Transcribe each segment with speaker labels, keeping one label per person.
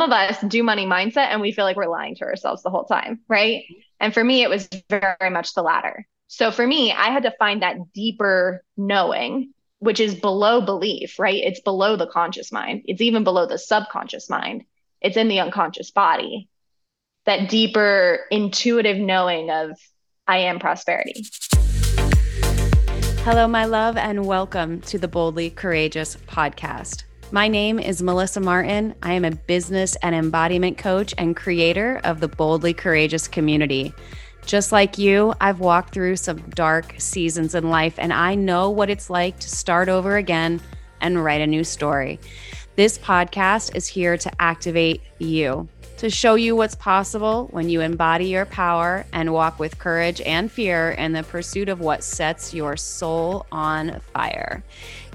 Speaker 1: some of us do money mindset and we feel like we're lying to ourselves the whole time, right? And for me, it was very much the latter. So for me, I had to find that deeper knowing, which is below belief, right? It's below the conscious mind, it's even below the subconscious mind, it's in the unconscious body. That deeper intuitive knowing of I am prosperity.
Speaker 2: Hello, my love, and welcome to the Boldly Courageous podcast. My name is Melissa Martin. I am a business and embodiment coach and creator of the Boldly Courageous community. Just like you, I've walked through some dark seasons in life, and I know what it's like to start over again and write a new story. This podcast is here to activate you to show you what's possible when you embody your power and walk with courage and fear in the pursuit of what sets your soul on fire.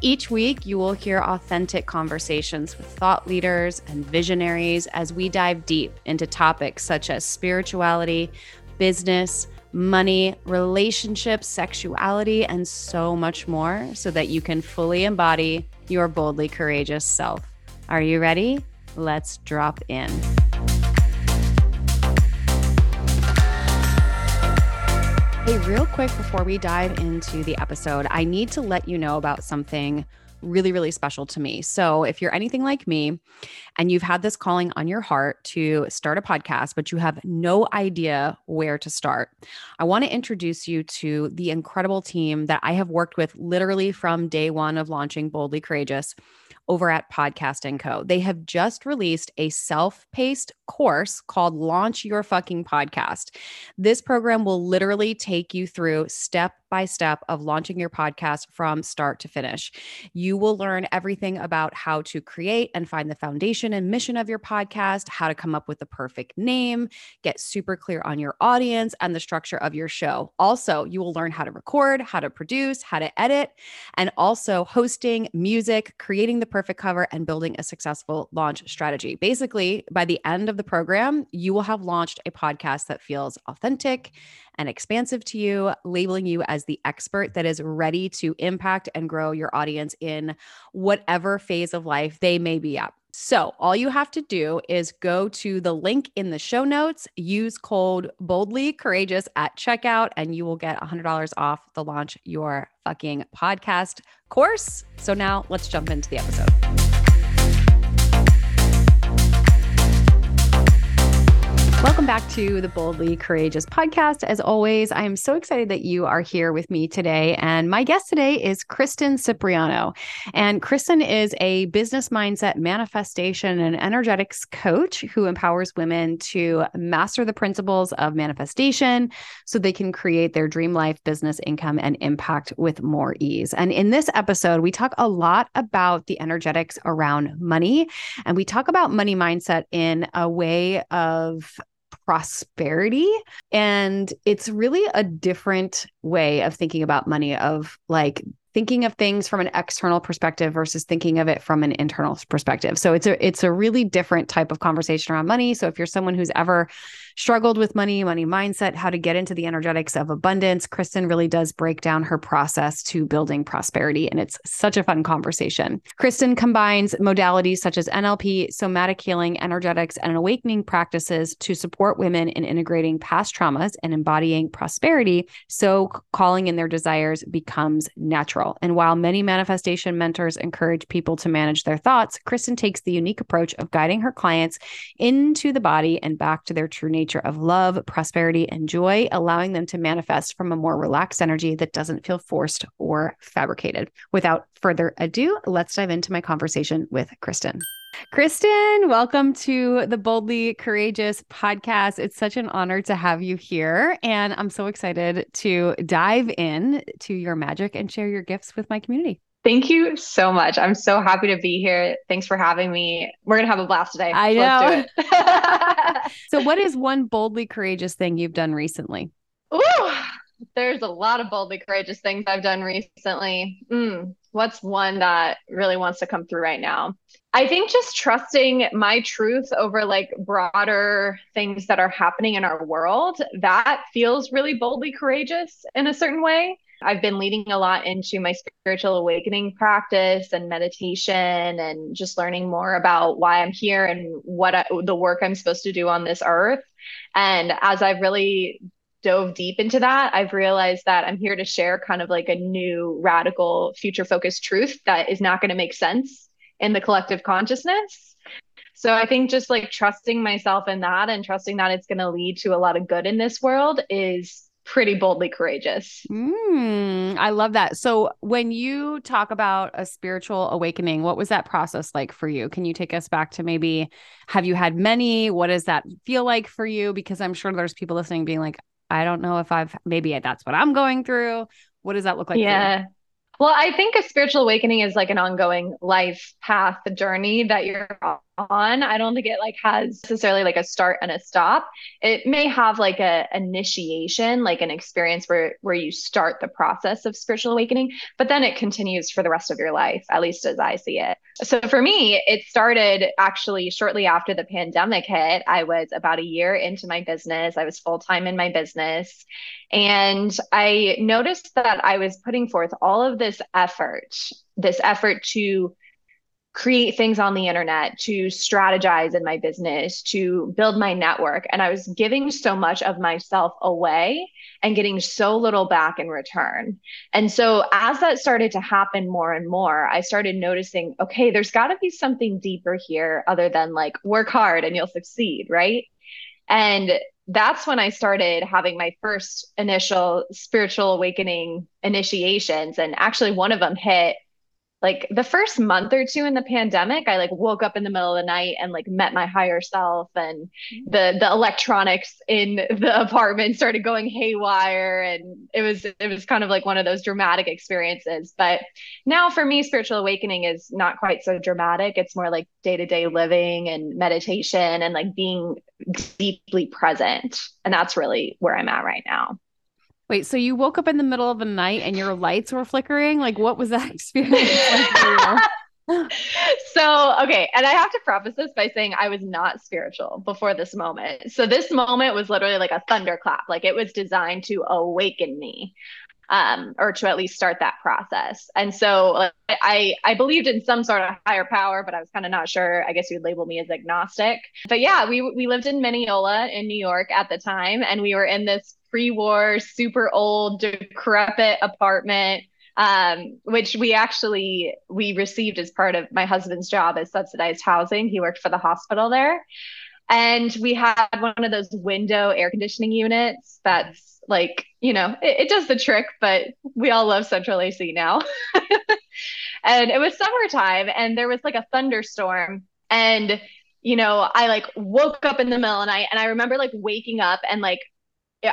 Speaker 2: Each week, you will hear authentic conversations with thought leaders and visionaries as we dive deep into topics such as spirituality, business, money, relationships, sexuality, and so much more so that you can fully embody your boldly courageous self. Are you ready? Let's drop in. Hey, real quick before we dive into the episode, I need to let you know about something really, really special to me. So, if you're anything like me and you've had this calling on your heart to start a podcast, but you have no idea where to start, I want to introduce you to the incredible team that I have worked with literally from day one of launching Boldly Courageous over at Podcast and Co. They have just released a self-paced course called Launch Your Fucking Podcast. This program will literally take you through step by step of launching your podcast from start to finish. You will learn everything about how to create and find the foundation and mission of your podcast, how to come up with the perfect name, get super clear on your audience and the structure of your show. Also, you will learn how to record, how to produce, how to edit, and also hosting, music, creating the perfect cover, and building a successful launch strategy. Basically, by the end of the program, you will have launched a podcast that feels authentic and expansive to you, labeling you as the expert that is ready to impact and grow your audience in whatever phase of life they may be at. So, all you have to do is go to the link in the show notes, use code boldly courageous at checkout, and you will get $100 off the launch your fucking podcast course. So, now let's jump into the episode. Welcome back to the Boldly Courageous podcast. As always, I am so excited that you are here with me today. And my guest today is Kristen Cipriano. And Kristen is a business mindset, manifestation, and energetics coach who empowers women to master the principles of manifestation so they can create their dream life, business, income, and impact with more ease. And in this episode, we talk a lot about the energetics around money. And we talk about money mindset in a way of prosperity. And it's really a different way of thinking about money, of like thinking of things from an external perspective versus thinking of it from an internal perspective. So it's a it's a really different type of conversation around money. So if you're someone who's ever struggled with money, money mindset, how to get into the energetics of abundance, Kristen really does break down her process to building prosperity. And it's such a fun conversation. Kristen combines modalities such as NLP, somatic healing, energetics, and awakening practices to support women in integrating past traumas and embodying prosperity. So calling in their desires becomes natural. And while many manifestation mentors encourage people to manage their thoughts, Kristen takes the unique approach of guiding her clients into the body and back to their true nature nature of love, prosperity, and joy, allowing them to manifest from a more relaxed energy that doesn't feel forced or fabricated. Without further ado, let's dive into my conversation with Kristen. Kristen, welcome to the Boldly Courageous podcast. It's such an honor to have you here. And I'm so excited to dive in to your magic and share your gifts with my community.
Speaker 1: Thank you so much. I'm so happy to be here. Thanks for having me. We're going to have a blast today.
Speaker 2: I know. so, what is one boldly courageous thing you've done recently?
Speaker 1: Ooh, there's a lot of boldly courageous things I've done recently. Mm, what's one that really wants to come through right now? I think just trusting my truth over like broader things that are happening in our world, that feels really boldly courageous in a certain way I've been leading a lot into my spiritual awakening practice and meditation and just learning more about why I'm here and what I, the work I'm supposed to do on this earth. And as I've really dove deep into that, I've realized that I'm here to share kind of like a new radical future focused truth that is not going to make sense in the collective consciousness. So I think just like trusting myself in that and trusting that it's going to lead to a lot of good in this world is pretty boldly courageous.
Speaker 2: Mm, I love that. So, when you talk about a spiritual awakening, what was that process like for you? Can you take us back to maybe have you had many? What does that feel like for you? Because I'm sure there's people listening being like, I don't know if I've maybe that's what I'm going through. What does that look like?
Speaker 1: Yeah. Well, I think a spiritual awakening is like an ongoing life path journey that you're on. I don't think it like has necessarily like a start and a stop. It may have like a initiation, like an experience where where you start the process of spiritual awakening, but then it continues for the rest of your life, at least as I see it. So for me, it started actually shortly after the pandemic hit. I was about a year into my business. I was full-time in my business, and I noticed that I was putting forth all of this effort, this effort to create things on the internet, to strategize in my business, to build my network. And I was giving so much of myself away and getting so little back in return. And so as that started to happen more and more, I started noticing okay, there's got to be something deeper here other than like work hard and you'll succeed, right? And that's when I started having my first initial spiritual awakening initiations. And actually, one of them hit like the first month or two in the pandemic i like woke up in the middle of the night and like met my higher self and mm-hmm. the the electronics in the apartment started going haywire and it was it was kind of like one of those dramatic experiences. But now for me spiritual awakening is not quite so dramatic. It's more like day-to-day living and meditation and like being deeply present. And that's really where i'm at right now
Speaker 2: Wait, so you woke up in the middle of the night and your lights were flickering? Like, what was that experience like
Speaker 1: so, okay. And I have to preface this by saying I was not spiritual before this moment. So, this moment was literally like a thunderclap. Like, it was designed to awaken me um, or to at least start that process. And so I I believed in some sort of higher power, but I was kind of not sure. I guess you'd label me as agnostic. But yeah, we we lived in Mineola in New York at the time, and we were in this pre-war, super old, decrepit apartment. Um, which we actually we received as part of my husband's job as subsidized housing. He worked for the hospital there. And we had one of those window air conditioning units that's like you know it, it does the trick but we all love central ac now. And it was summertime and there was like a thunderstorm. And you know i like woke up in the middle of the night and i remember like waking up and like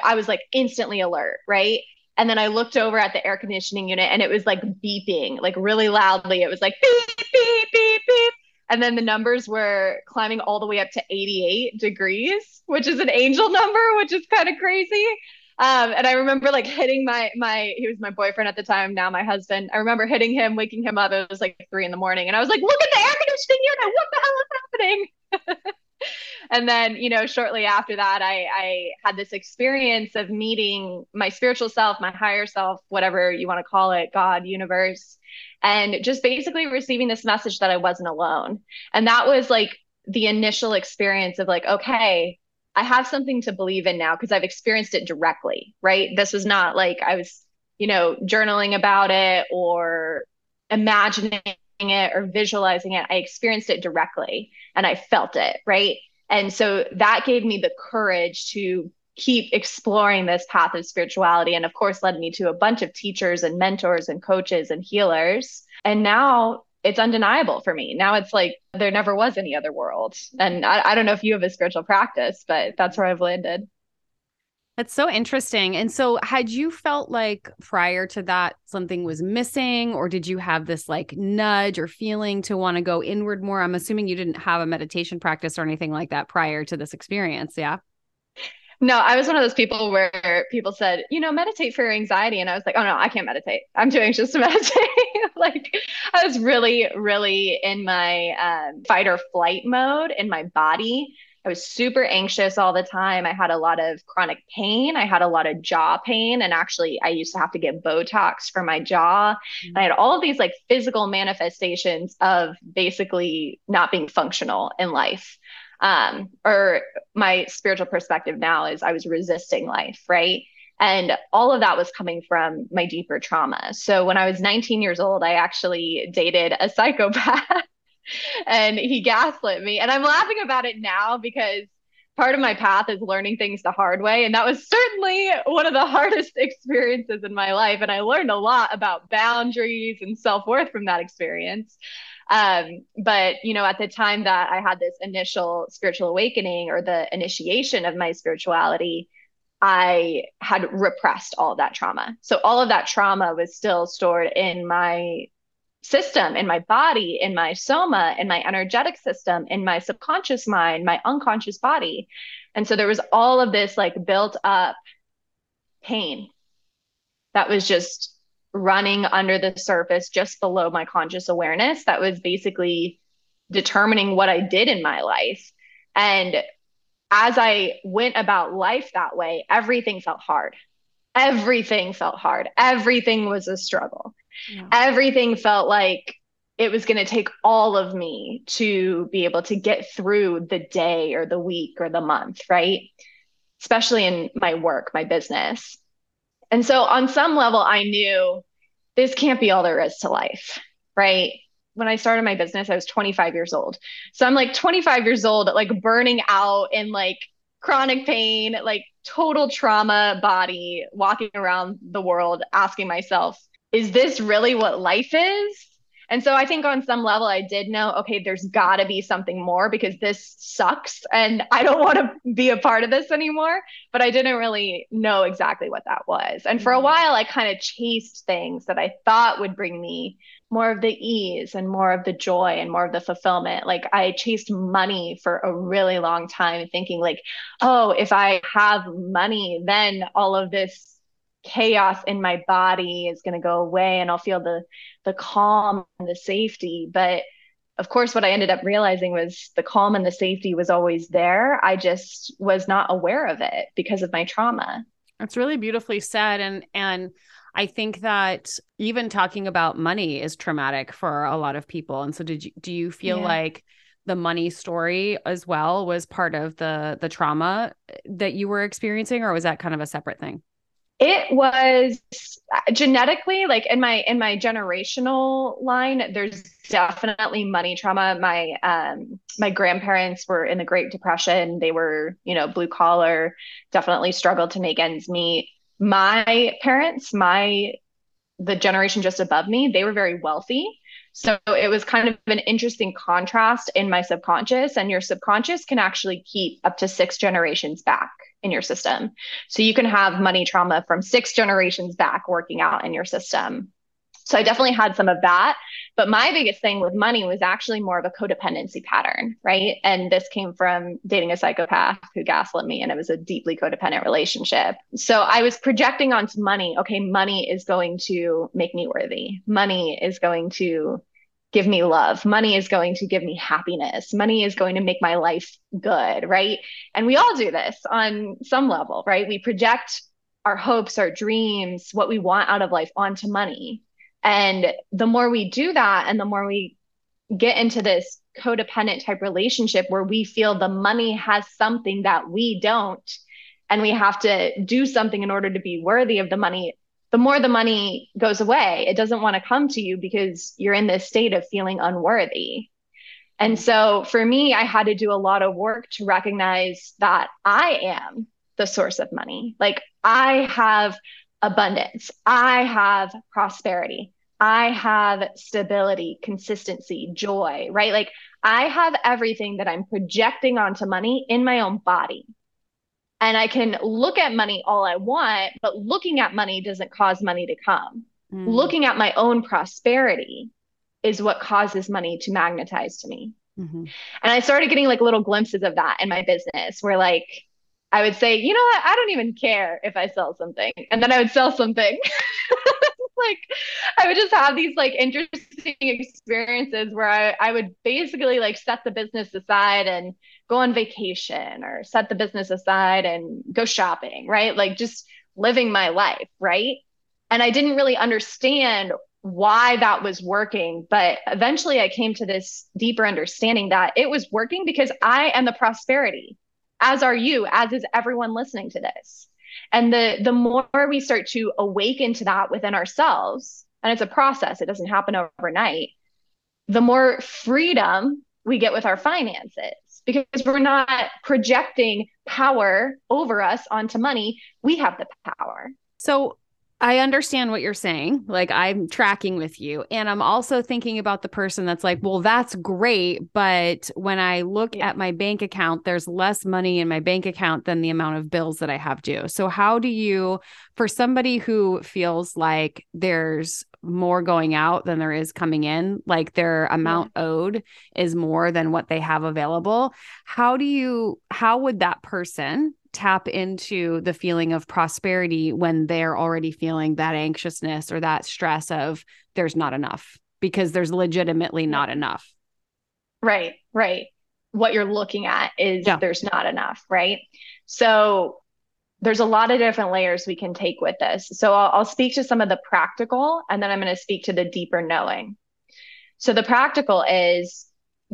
Speaker 1: i was like instantly alert right? And then i looked over at the air conditioning unit and it was like beeping like really loudly. It was like beep beep beep beep and then the numbers were climbing all the way up to 88 degrees which is an angel number which is kind of crazy um, and I remember like hitting my my he was my boyfriend at the time, now my husband. I remember hitting him, waking him up. It was like three in the morning, and I was like, "Look at the air conditioning unit! What the hell is happening?" and then you know shortly after that I, I had this experience of meeting my spiritual self my higher self whatever you want to call it god universe and just basically receiving this message that i wasn't alone and that was like the initial experience of like okay I have something to believe in now because I've experienced it directly, right? This was not like I was, you know, journaling about it or imagining it or visualizing it. I experienced it directly and I felt it, right? And so that gave me the courage to keep exploring this path of spirituality and of course led me to a bunch of teachers and mentors and coaches and healers. And now it's undeniable for me. Now it's like there never was any other world. And I, I don't know if you have a spiritual practice, but that's where I've landed.
Speaker 2: That's so interesting. And so, had you felt like prior to that something was missing, or did you have this like nudge or feeling to want to go inward more? I'm assuming you didn't have a meditation practice or anything like that prior to this experience. Yeah.
Speaker 1: No, I was one of those people where people said, you know, meditate for your anxiety. And I was like, oh no, I can't meditate. I'm too anxious to meditate. like I was really, really in my um, fight or flight mode in my body. I was super anxious all the time. I had a lot of chronic pain. I had a lot of jaw pain. And actually, I used to have to get Botox for my jaw. Mm-hmm. I had all of these like physical manifestations of basically not being functional in life. Um, or my spiritual perspective now is I was resisting life, right? And all of that was coming from my deeper trauma. So when I was 19 years old, I actually dated a psychopath and he gaslit me. And I'm laughing about it now because part of my path is learning things the hard way. And that was certainly one of the hardest experiences in my life. And I learned a lot about boundaries and self worth from that experience. Um, but, you know, at the time that I had this initial spiritual awakening or the initiation of my spirituality, I had repressed all that trauma. So all of that trauma was still stored in my system in my body, in my soma, in my energetic system, in my subconscious mind, my unconscious body. And so there was all of this like built up pain that was just running under the surface just below my conscious awareness that was basically determining what I did in my life. And as I went about life that way, everything felt hard. Everything felt hard. Everything was a struggle. Yeah. Everything felt like it was going to take all of me to be able to get through the day or the week or the month, right? Especially in my work, my business. And so, on some level, I knew this can't be all there is to life, right? When I started my business, I was 25 years old. So I'm like 25 years old, like burning out in like chronic pain, like total trauma body, walking around the world asking myself, is this really what life is? And so I think on some level, I did know, okay, there's got to be something more because this sucks and I don't want to be a part of this anymore. But I didn't really know exactly what that was. And for a mm-hmm. while, I kind of chased things that I thought would bring me more of the ease and more of the joy and more of the fulfillment. Like I chased money for a really long time, thinking, like, oh, if I have money, then all of this chaos in my body is going to go away and I'll feel the the calm and the safety. But of course what I ended up realizing was the calm and the safety was always there. I just was not aware of it because of my trauma.
Speaker 2: That's really beautifully said. And and I think that even talking about money is traumatic for a lot of people. And so did you do you feel yeah. like the money story as well was part of the the trauma that you were experiencing or was that kind of a separate thing
Speaker 1: it was genetically like in my in my generational line there's definitely money trauma. My um my grandparents were in the great depression. They were you know blue collar definitely struggled to make ends meet. My parents my the generation just above me they were very wealthy. So it was kind of an interesting contrast in my subconscious and your subconscious can actually keep up to six generations back in your system. So you can have money trauma from six generations back working out in your system. So I definitely had some of that. But my biggest thing with money was actually more of a codependency pattern, right? And this came from dating a psychopath who gaslit me, and it was a deeply codependent relationship. So I was projecting onto money okay, money is going to make me worthy, money is going to give me love. Money is going to give me happiness. Money is going to make my life good, right? And we all do this on some level, right? We project our hopes, our dreams, what we want out of life onto money. And the more we do that, and the more we get into this codependent type relationship where we feel the money has something that we don't, and we have to do something in order to be worthy of the money, the more the money goes away, it doesn't want to come to you because you're in this state of feeling unworthy. And so for me, I had to do a lot of work to recognize that I am the source of money. Like I have abundance, I have prosperity, I have stability, consistency, joy, right? Like I have everything that I'm projecting onto money in my own body and I can look at money all I want, but looking at money doesn't cause money to come. Mm. Looking at my own prosperity is what causes money to magnetize to me. Mm-hmm. And I started getting like little glimpses of that in my business where like I would say, you know what, I don't even care if I sell something. And then I would sell something. like I would just have these like interesting experiences where I, I would basically like set the business aside and go on vacation or set the business aside and go shopping, right? Like just living my life, right? And I didn't really understand why that was working. But eventually I came to this deeper understanding that it was working because I am the prosperity, as are you, as is everyone listening to this. And the the more we start to awaken to that within ourselves, and it's a process, it doesn't happen overnight, the more freedom we get with our finances because we're not projecting power over us onto money. We have the power.
Speaker 2: So I understand what you're saying. Like I'm tracking with you. And I'm also thinking about the person that's like, well, that's great. But when I look yeah. at my bank account, there's less money in my bank account than the amount of bills that I have due. So, how do you, for somebody who feels like there's more going out than there is coming in, like their amount yeah. owed is more than what they have available, how do you, how would that person tap into the feeling of prosperity when they're already feeling that anxiousness or that stress of there's not enough because there's legitimately not enough.
Speaker 1: Right, right. What you're looking at is yeah. there's not enough, right? So there's a lot of different layers we can take with this. So I'll, I'll speak to some of the practical and then I'm going to speak to the deeper knowing. So the practical is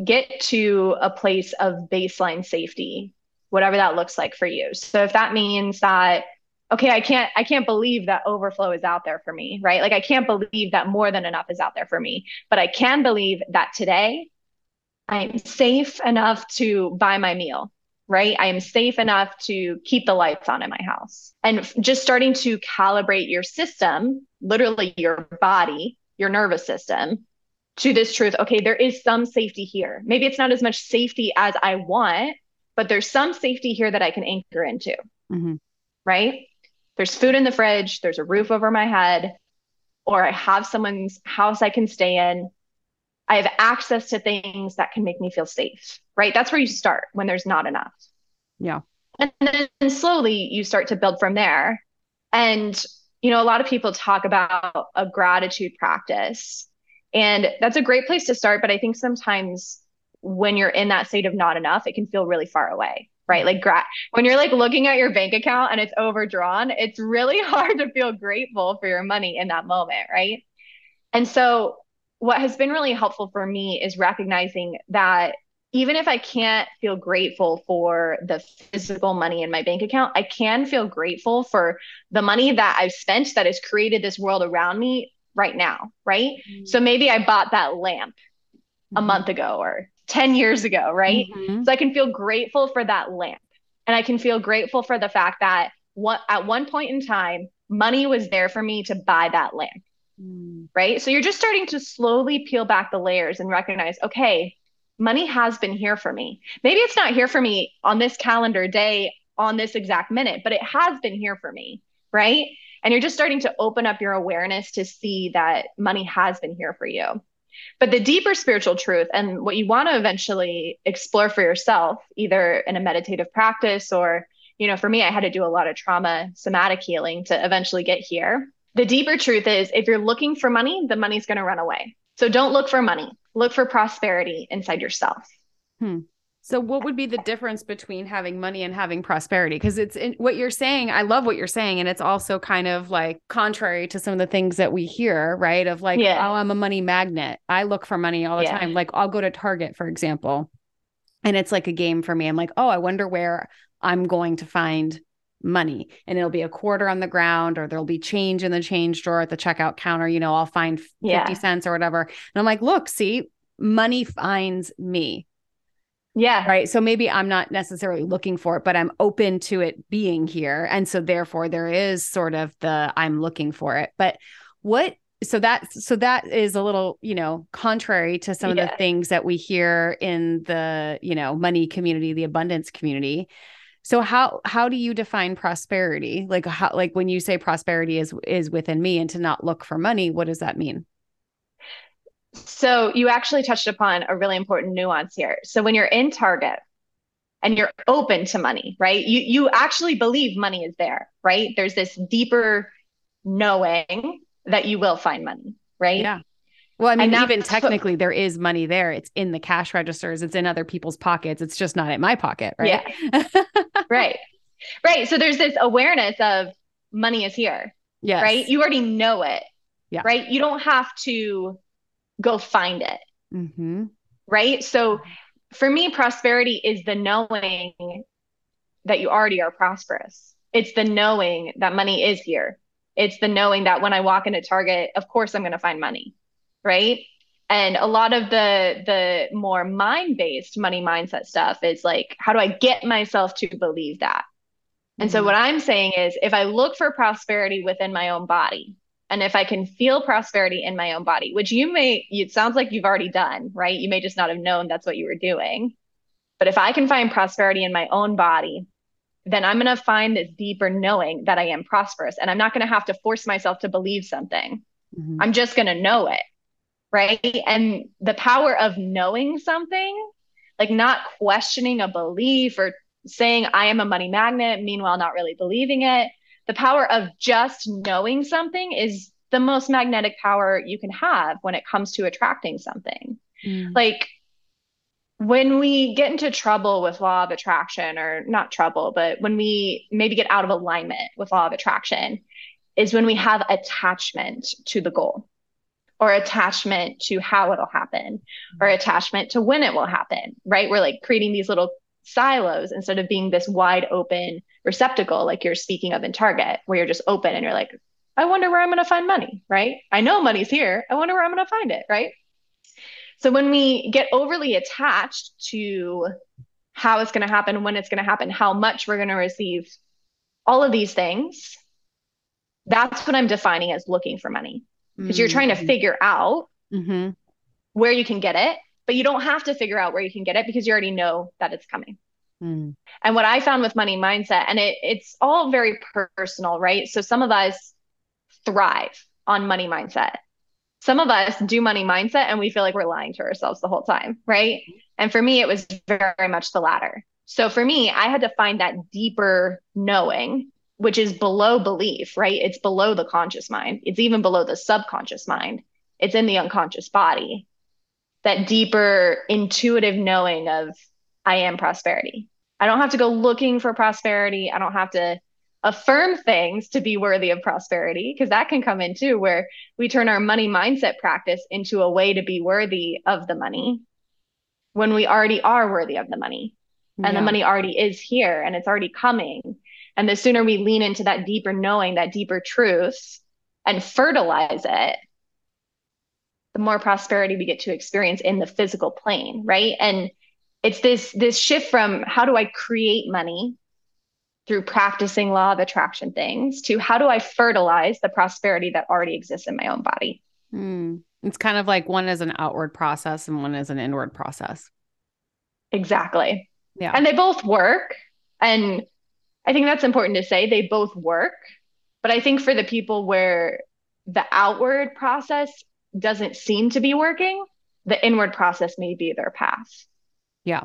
Speaker 1: get to a place of baseline safety whatever that looks like for you. So if that means that okay, I can't I can't believe that overflow is out there for me, right? Like I can't believe that more than enough is out there for me, but I can believe that today I'm safe enough to buy my meal, right? I am safe enough to keep the lights on in my house. And just starting to calibrate your system, literally your body, your nervous system to this truth. Okay, there is some safety here. Maybe it's not as much safety as I want, but there's some safety here that I can anchor into. Mm-hmm. Right? There's food in the fridge, there's a roof over my head, or I have someone's house I can stay in. I have access to things that can make me feel safe. Right? That's where you start when there's not enough.
Speaker 2: Yeah.
Speaker 1: And then slowly you start to build from there. And, you know, a lot of people talk about a gratitude practice. And that's a great place to start. But I think sometimes when you're in that state of not enough, it can feel really far away, right? Like gra- when you're like looking at your bank account and it's overdrawn, it's really hard to feel grateful for your money in that moment, right? And so what has been really helpful for me is recognizing that even if I can't feel grateful for the physical money in my bank account, I can feel grateful for the money that I've spent that has created this world around me right now, right? Mm-hmm. So maybe I bought that lamp a mm-hmm. month ago or 10 years ago, right? Mm-hmm. So I can feel grateful for that lamp. And I can feel grateful for the fact that what, at one point in time, money was there for me to buy that lamp. Mm. Right. So you're just starting to slowly peel back the layers and recognize, okay, money has been here for me. Maybe it's not here for me on this calendar day, on this exact minute, but it has been here for me. Right. And you're just starting to open up your awareness to see that money has been here for you. But the deeper spiritual truth and what you want to eventually explore for yourself, either in a meditative practice or, you know, for me, I had to do a lot of trauma somatic healing to eventually get here. The deeper truth is if you're looking for money, the money's going to run away. So don't look for money, look for prosperity inside yourself.
Speaker 2: Hmm. So, what would be the difference between having money and having prosperity? Because it's in, what you're saying. I love what you're saying. And it's also kind of like contrary to some of the things that we hear, right? Of like, yeah. oh, I'm a money magnet. I look for money all the yeah. time. Like, I'll go to Target, for example, and it's like a game for me. I'm like, oh, I wonder where I'm going to find money and it'll be a quarter on the ground or there'll be change in the change drawer at the checkout counter you know i'll find 50 yeah. cents or whatever and i'm like look see money finds me
Speaker 1: yeah.
Speaker 2: Right. So maybe I'm not necessarily looking for it, but I'm open to it being here. And so therefore there is sort of the I'm looking for it. But what so that so that is a little, you know, contrary to some yeah. of the things that we hear in the, you know, money community, the abundance community. So how how do you define prosperity? Like how like when you say prosperity is is within me and to not look for money, what does that mean?
Speaker 1: So you actually touched upon a really important nuance here. So when you're in Target and you're open to money, right? You you actually believe money is there, right? There's this deeper knowing that you will find money, right?
Speaker 2: Yeah. Well, I mean, even technically, there is money there. It's in the cash registers, it's in other people's pockets. It's just not in my pocket, right?
Speaker 1: Yeah. right. Right. So there's this awareness of money is here.
Speaker 2: Yeah.
Speaker 1: Right. You already know it.
Speaker 2: Yeah.
Speaker 1: Right. You don't have to go find it.
Speaker 2: Mm-hmm.
Speaker 1: Right. So for me, prosperity is the knowing that you already are prosperous. It's the knowing that money is here. It's the knowing that when I walk into Target, of course I'm going to find money right? And a lot of the the more mind-based money mindset stuff is like, how do I get myself to believe that? And so mm-hmm. what I'm saying is if I look for prosperity within my own body, and if I can feel prosperity in my own body, which you may, it sounds like you've already done, right? You may just not have known that's what you were doing. But if I can find prosperity in my own body, then I'm going to find this deeper knowing that I am prosperous. And I'm not going to have to force myself to believe something. Mm-hmm. I'm just going to know it right? And the power of knowing something, like not questioning a belief or saying, I am a money magnet, meanwhile, not really believing it. The power of just knowing something is the most magnetic power you can have when it comes to attracting something. Mm. Like, when we get into trouble with law of attraction or not trouble but when we maybe get out of alignment with law of attraction is when we have attachment to the goal or attachment to how it'll happen or attachment to when it will happen, right? We're like creating these little silos instead of being this wide open receptacle, like you're speaking of in Target, where you're just open and you're like, I wonder where I'm going to find money, right? I know money's here. I wonder where I'm going to find it, right? So when we get overly attached to how it's going to happen, when it's going to happen, how much we're going to receive, all of these things, that's what I'm defining as looking for money because mm-hmm. you're trying to mm-hmm. figure out
Speaker 2: mm-hmm.
Speaker 1: where you can get it, but you don't have to figure out where you can get it because you already know that it's coming.
Speaker 2: Mm.
Speaker 1: And what I found with money mindset, and it, it's all very personal, right? So some of us thrive on money mindset. Some of us do money mindset and we feel like we're lying to ourselves the whole time, right? And for me, it was very much the latter. So for me, I had to find that deeper knowing which is below belief, right? It's below the conscious mind. It's even below the subconscious mind. It's in the unconscious body. That deeper intuitive knowing of I am prosperity. I don't have to go looking for prosperity. I don't have to affirm things to be worthy of prosperity because that can come in too where we turn our money mindset practice into a way to be worthy of the money when we already are worthy of the money and yeah. the money already is here and it's already coming and the sooner we lean into that deeper knowing, that deeper truth, and fertilize it, the more prosperity we get to experience in the physical plane, right? And it's this this shift from how do I create money through practicing law of attraction things to how do I fertilize the prosperity that already exists in my own body.
Speaker 2: Mm. It's kind of like one is an outward process and one is an inward process.
Speaker 1: Exactly.
Speaker 2: Yeah.
Speaker 1: And they both work. And I think that's important to say. They both work. But I think for the people where the outward process doesn't seem to be working, the inward process may be their path.
Speaker 2: Yeah.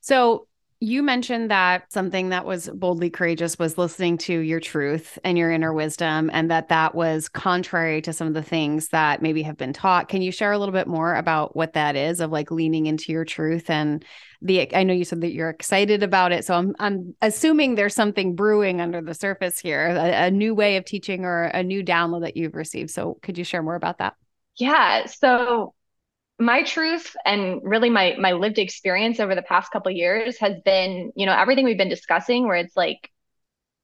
Speaker 2: So you mentioned that something that was boldly courageous was listening to your truth and your inner wisdom, and that that was contrary to some of the things that maybe have been taught. Can you share a little bit more about what that is of like leaning into your truth and the? I know you said that you're excited about it, so I'm I'm assuming there's something brewing under the surface here, a, a new way of teaching or a new download that you've received. So could you share more about that?
Speaker 1: Yeah. So my truth and really my my lived experience over the past couple years has been you know everything we've been discussing where it's like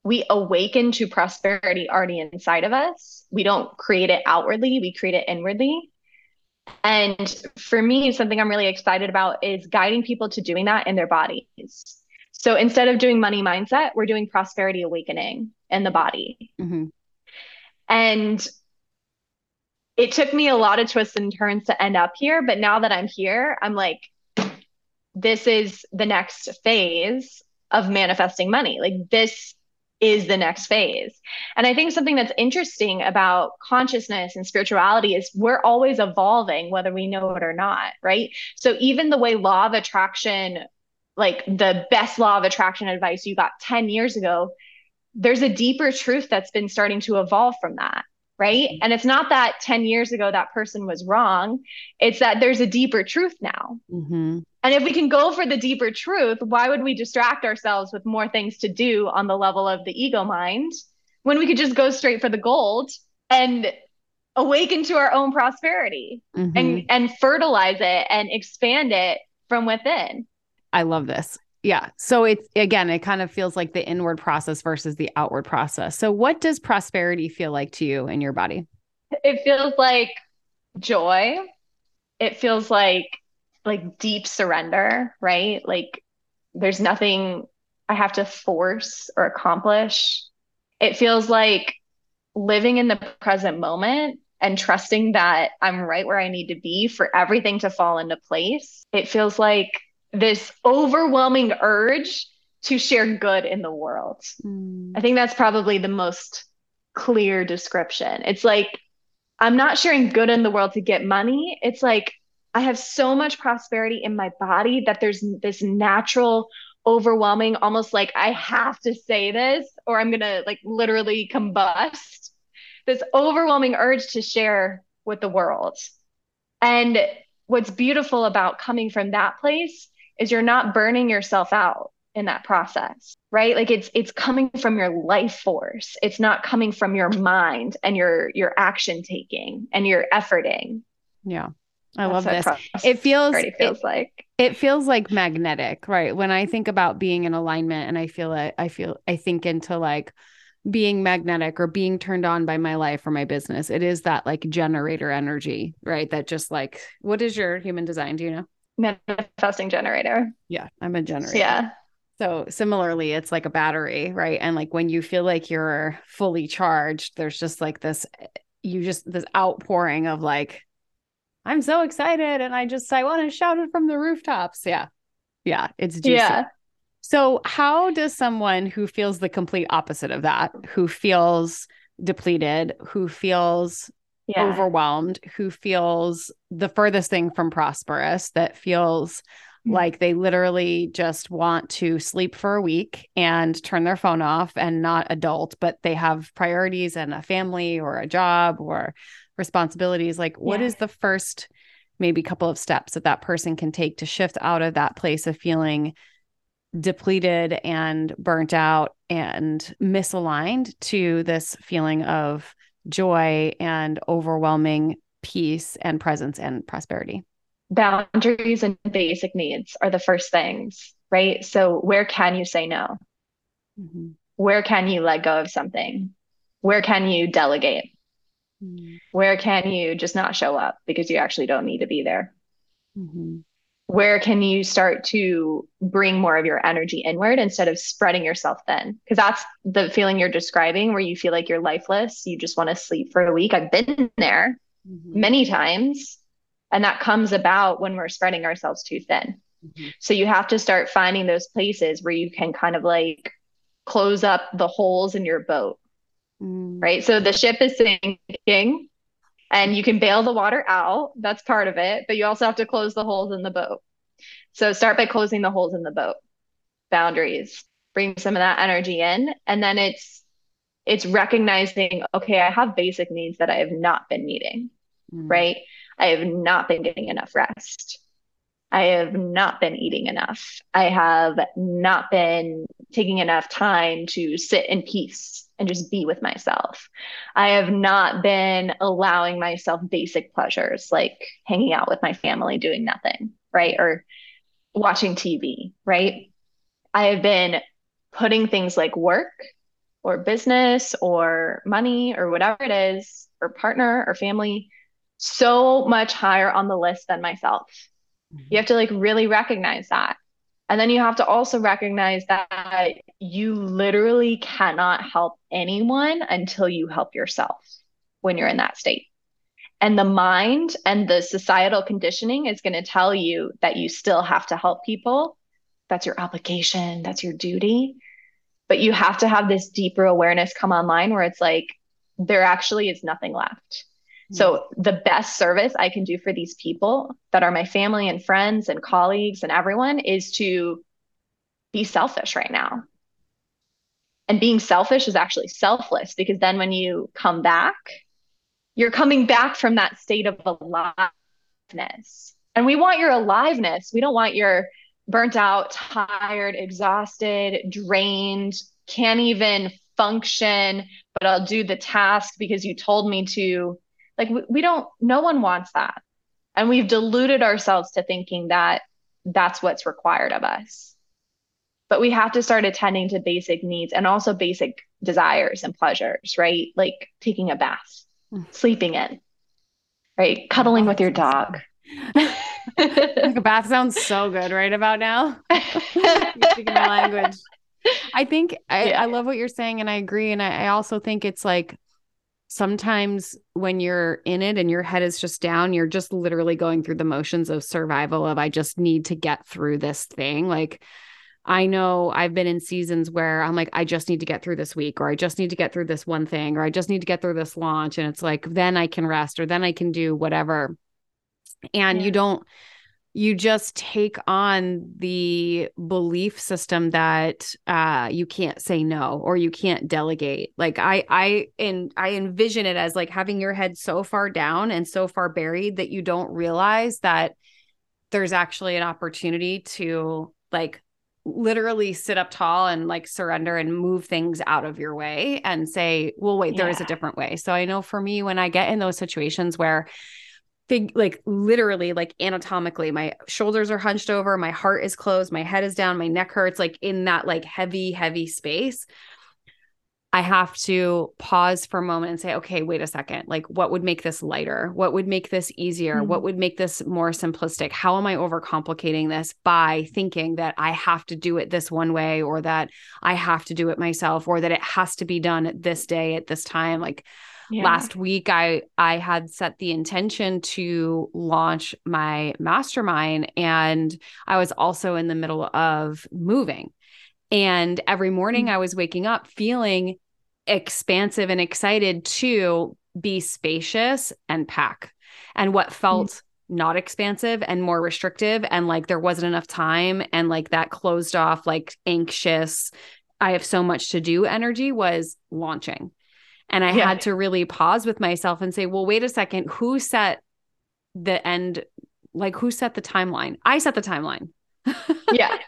Speaker 1: we awaken to prosperity already inside of us. We don't create it outwardly we create it inwardly. And for me something i'm really excited about is guiding people to doing that in their bodies. So instead of doing money mindset we're doing prosperity awakening in the body.
Speaker 2: Mm-hmm.
Speaker 1: and it took me a lot of twists and turns to end up here. But now that I'm here, I'm like, this is the next phase of manifesting money. Like, this is the next phase. And I think something that's interesting about consciousness and spirituality is we're always evolving, whether we know it or not, right? So even the way law of attraction, like the best law of attraction advice you got 10 years ago, there's a deeper truth that's been starting to evolve from that right? And it's not that 10 years ago that person was wrong, it's that there's a deeper truth now. Mm-hmm. And if we can go for the deeper truth, why would we distract ourselves with more things to do on the level of the ego mind when we could just go straight for the gold and awaken to our own prosperity mm-hmm. and and fertilize it and expand it from within.
Speaker 2: I love this. Yeah. So it's again, it kind of feels like the inward process versus the outward process. So what does prosperity feel like to you in your body?
Speaker 1: It feels like joy. It feels like like deep surrender, right? Like there's nothing I have to force or accomplish. It feels like living in the present moment and trusting that I'm right where I need to be for everything to fall into place. It feels like this overwhelming urge to share good in the world. Mm. I think that's probably the most clear description. It's like, I'm not sharing good in the world to get money. It's like, I have so much prosperity in my body that there's this natural, overwhelming, almost like I have to say this or I'm going to like literally combust. This overwhelming urge to share with the world. And what's beautiful about coming from that place is you're not burning yourself out in that process right like it's it's coming from your life force it's not coming from your mind and your your action taking and your efforting
Speaker 2: yeah I love this. It feels
Speaker 1: feels
Speaker 2: it,
Speaker 1: like
Speaker 2: it feels like magnetic, right? When I think about being in alignment and I feel it, I feel I think into like being magnetic or being turned on by my life or my business. It is that like generator energy, right? That just like what is your human design? Do you know?
Speaker 1: Manifesting generator.
Speaker 2: Yeah, I'm a generator.
Speaker 1: Yeah.
Speaker 2: So similarly, it's like a battery, right? And like when you feel like you're fully charged, there's just like this, you just this outpouring of like, I'm so excited, and I just I want to shout it from the rooftops. Yeah, yeah, it's juicy. Yeah. So how does someone who feels the complete opposite of that, who feels depleted, who feels yeah. overwhelmed, who feels the furthest thing from prosperous, that feels mm-hmm. like they literally just want to sleep for a week and turn their phone off and not adult, but they have priorities and a family or a job or responsibilities. Like, what yeah. is the first maybe couple of steps that that person can take to shift out of that place of feeling depleted and burnt out and misaligned to this feeling of joy and overwhelming peace and presence and prosperity?
Speaker 1: Boundaries and basic needs are the first things, right? So, where can you say no? Mm-hmm. Where can you let go of something? Where can you delegate? Mm-hmm. Where can you just not show up because you actually don't need to be there? Mm-hmm where can you start to bring more of your energy inward instead of spreading yourself thin because that's the feeling you're describing where you feel like you're lifeless you just want to sleep for a week i've been there mm-hmm. many times and that comes about when we're spreading ourselves too thin mm-hmm. so you have to start finding those places where you can kind of like close up the holes in your boat mm-hmm. right so the ship is sinking and you can bail the water out. That's part of it, but you also have to close the holes in the boat. So start by closing the holes in the boat. Boundaries. Bring some of that energy in and then it's it's recognizing okay, I have basic needs that I have not been meeting. Mm. Right? I have not been getting enough rest. I have not been eating enough. I have not been taking enough time to sit in peace and just be with myself. I have not been allowing myself basic pleasures like hanging out with my family, doing nothing, right? Or watching TV, right? I have been putting things like work or business or money or whatever it is, or partner or family, so much higher on the list than myself. Mm-hmm. You have to like really recognize that. And then you have to also recognize that you literally cannot help anyone until you help yourself when you're in that state. And the mind and the societal conditioning is going to tell you that you still have to help people. That's your obligation, that's your duty. But you have to have this deeper awareness come online where it's like, there actually is nothing left. So, the best service I can do for these people that are my family and friends and colleagues and everyone is to be selfish right now. And being selfish is actually selfless because then when you come back, you're coming back from that state of aliveness. And we want your aliveness. We don't want your burnt out, tired, exhausted, drained, can't even function, but I'll do the task because you told me to. Like, we, we don't, no one wants that. And we've deluded ourselves to thinking that that's what's required of us. But we have to start attending to basic needs and also basic desires and pleasures, right? Like taking a bath, hmm. sleeping in, right? Cuddling with your dog.
Speaker 2: like a bath sounds so good right about now. speaking my language. I think I, yeah. I love what you're saying and I agree. And I, I also think it's like sometimes when you're in it and your head is just down, you're just literally going through the motions of survival of I just need to get through this thing. Like I know I've been in seasons where I'm like, I just need to get through this week, or I just need to get through this one thing, or I just need to get through this launch. And it's like, then I can rest, or then I can do whatever. And yeah. you don't you just take on the belief system that uh, you can't say no or you can't delegate like i i and i envision it as like having your head so far down and so far buried that you don't realize that there's actually an opportunity to like literally sit up tall and like surrender and move things out of your way and say well wait there yeah. is a different way so i know for me when i get in those situations where fig- like literally like anatomically my shoulders are hunched over my heart is closed my head is down my neck hurts like in that like heavy heavy space I have to pause for a moment and say, okay, wait a second. Like, what would make this lighter? What would make this easier? Mm-hmm. What would make this more simplistic? How am I overcomplicating this by thinking that I have to do it this one way or that I have to do it myself or that it has to be done at this day at this time? Like, yeah. last week i i had set the intention to launch my mastermind and i was also in the middle of moving and every morning mm-hmm. i was waking up feeling expansive and excited to be spacious and pack and what felt mm-hmm. not expansive and more restrictive and like there wasn't enough time and like that closed off like anxious i have so much to do energy was launching and I yeah. had to really pause with myself and say, well, wait a second, who set the end? Like, who set the timeline? I set the timeline.
Speaker 1: Yeah.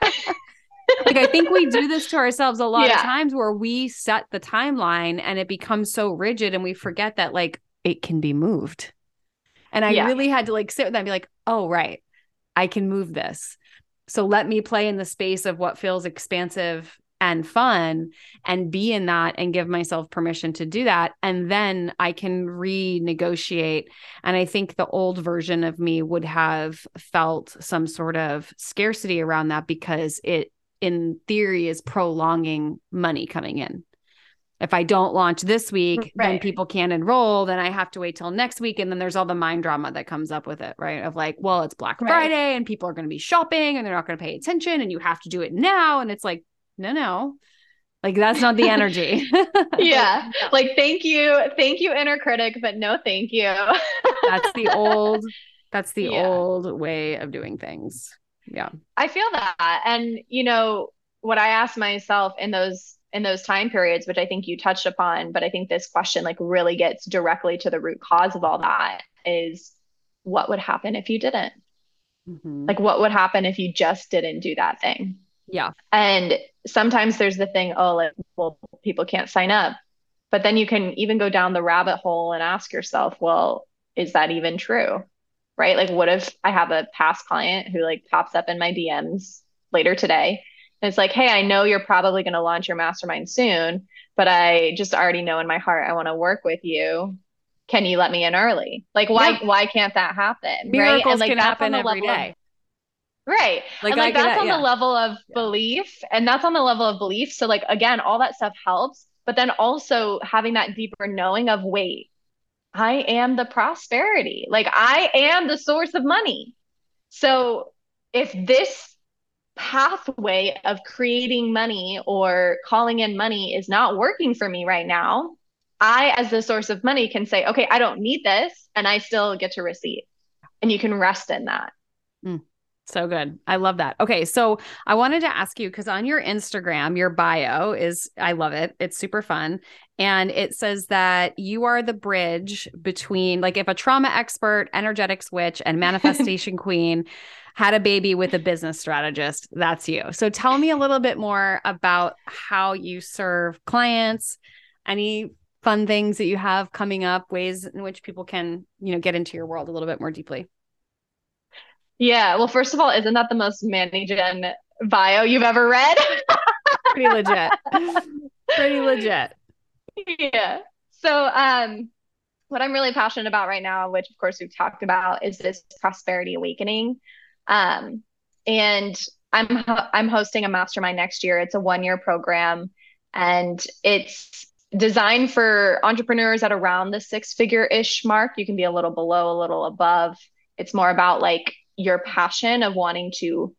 Speaker 2: like, I think we do this to ourselves a lot yeah. of times where we set the timeline and it becomes so rigid and we forget that, like, it can be moved. And I yeah. really had to like sit with that and be like, oh, right, I can move this. So let me play in the space of what feels expansive and fun and be in that and give myself permission to do that and then I can renegotiate and I think the old version of me would have felt some sort of scarcity around that because it in theory is prolonging money coming in if I don't launch this week, right. then people can't enroll. Then I have to wait till next week. And then there's all the mind drama that comes up with it, right? Of like, well, it's Black right. Friday and people are going to be shopping and they're not going to pay attention and you have to do it now. And it's like, no, no. Like that's not the energy.
Speaker 1: yeah. Like thank you. Thank you, inner critic, but no thank you.
Speaker 2: that's the old, that's the yeah. old way of doing things. Yeah.
Speaker 1: I feel that. And you know, what I ask myself in those in those time periods, which I think you touched upon, but I think this question like really gets directly to the root cause of all that is what would happen if you didn't? Mm-hmm. Like what would happen if you just didn't do that thing?
Speaker 2: Yeah.
Speaker 1: And sometimes there's the thing, oh, like, well, people can't sign up. But then you can even go down the rabbit hole and ask yourself, well, is that even true? Right? Like, what if I have a past client who like pops up in my DMs later today? And it's like, hey, I know you're probably going to launch your mastermind soon, but I just already know in my heart I want to work with you. Can you let me in early? Like, why yeah. why can't that happen?
Speaker 2: Miracles
Speaker 1: right? And
Speaker 2: like can happen every day.
Speaker 1: Right. Like, and like that's on yeah. the level of yeah. belief. And that's on the level of belief. So like again, all that stuff helps. But then also having that deeper knowing of wait, I am the prosperity. Like I am the source of money. So if this pathway of creating money or calling in money is not working for me right now, I, as the source of money, can say, okay, I don't need this, and I still get to receive. And you can rest in that.
Speaker 2: Mm So good. I love that. Okay. So I wanted to ask you because on your Instagram, your bio is, I love it. It's super fun. And it says that you are the bridge between, like, if a trauma expert, energetic switch, and manifestation queen had a baby with a business strategist, that's you. So tell me a little bit more about how you serve clients, any fun things that you have coming up, ways in which people can, you know, get into your world a little bit more deeply.
Speaker 1: Yeah. Well, first of all, isn't that the most Manny Gen bio you've ever read?
Speaker 2: Pretty legit. Pretty legit.
Speaker 1: Yeah. So, um, what I'm really passionate about right now, which of course we've talked about, is this prosperity awakening. Um, and I'm I'm hosting a mastermind next year. It's a one year program, and it's designed for entrepreneurs at around the six figure ish mark. You can be a little below, a little above. It's more about like your passion of wanting to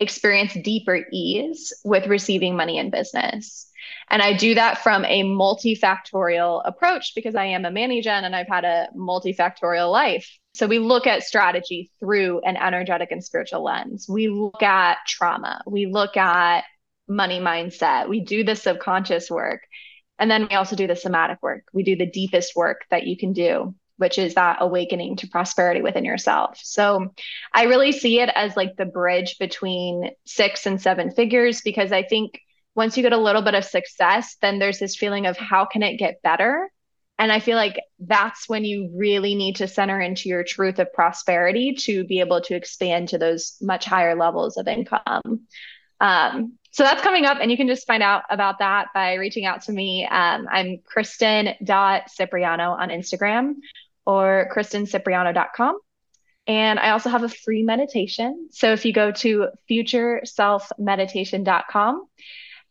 Speaker 1: experience deeper ease with receiving money in business. And I do that from a multifactorial approach because I am a Manny Gen and I've had a multifactorial life. So we look at strategy through an energetic and spiritual lens. We look at trauma. We look at money mindset. We do the subconscious work. And then we also do the somatic work. We do the deepest work that you can do which is that awakening to prosperity within yourself. So I really see it as like the bridge between six and seven figures because I think once you get a little bit of success, then there's this feeling of how can it get better? And I feel like that's when you really need to center into your truth of prosperity to be able to expand to those much higher levels of income. Um, so that's coming up, and you can just find out about that by reaching out to me. Um, I'm Kristen.Cipriano on Instagram or kristencipriano.com. And I also have a free meditation. So if you go to futureselfmeditation.com,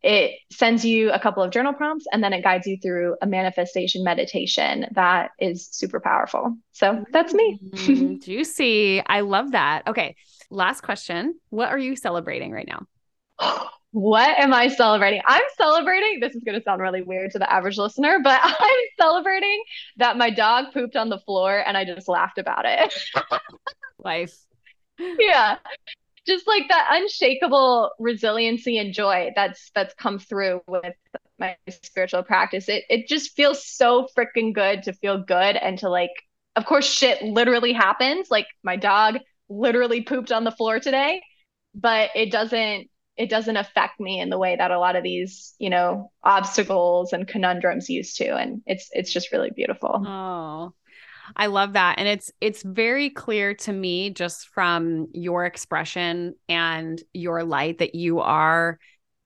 Speaker 1: it sends you a couple of journal prompts and then it guides you through a manifestation meditation that is super powerful. So that's me.
Speaker 2: mm, juicy. I love that. Okay. Last question. What are you celebrating right now?
Speaker 1: what am I celebrating? I'm celebrating. This is going to sound really weird to the average listener, but I'm celebrating that my dog pooped on the floor and I just laughed about it.
Speaker 2: Life.
Speaker 1: Yeah. Just like that unshakable resiliency and joy that's that's come through with my spiritual practice. It it just feels so freaking good to feel good and to like of course shit literally happens. Like my dog literally pooped on the floor today, but it doesn't it doesn't affect me in the way that a lot of these you know obstacles and conundrums used to. And it's it's just really beautiful.
Speaker 2: Oh I love that. And it's it's very clear to me just from your expression and your light that you are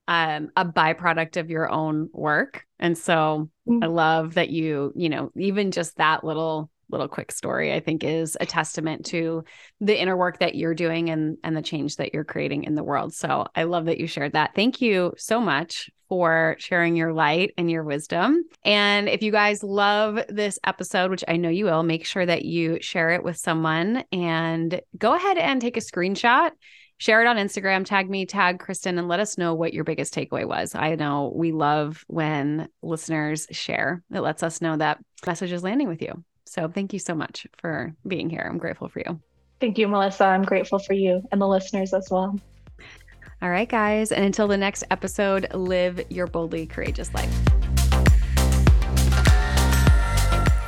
Speaker 2: um, a byproduct of your own work. And so mm-hmm. I love that you you know even just that little little quick story i think is a testament to the inner work that you're doing and and the change that you're creating in the world so i love that you shared that thank you so much for sharing your light and your wisdom and if you guys love this episode which i know you will make sure that you share it with someone and go ahead and take a screenshot share it on Instagram, tag me, tag Kristen, and let us know what your biggest takeaway was. I know we love when listeners share. It lets us know that message is landing with you. So thank you so much for being here. I'm grateful for you.
Speaker 1: Thank you, Melissa. I'm grateful for you and the listeners as well.
Speaker 2: All right, guys. And until the next episode, live your boldly courageous life.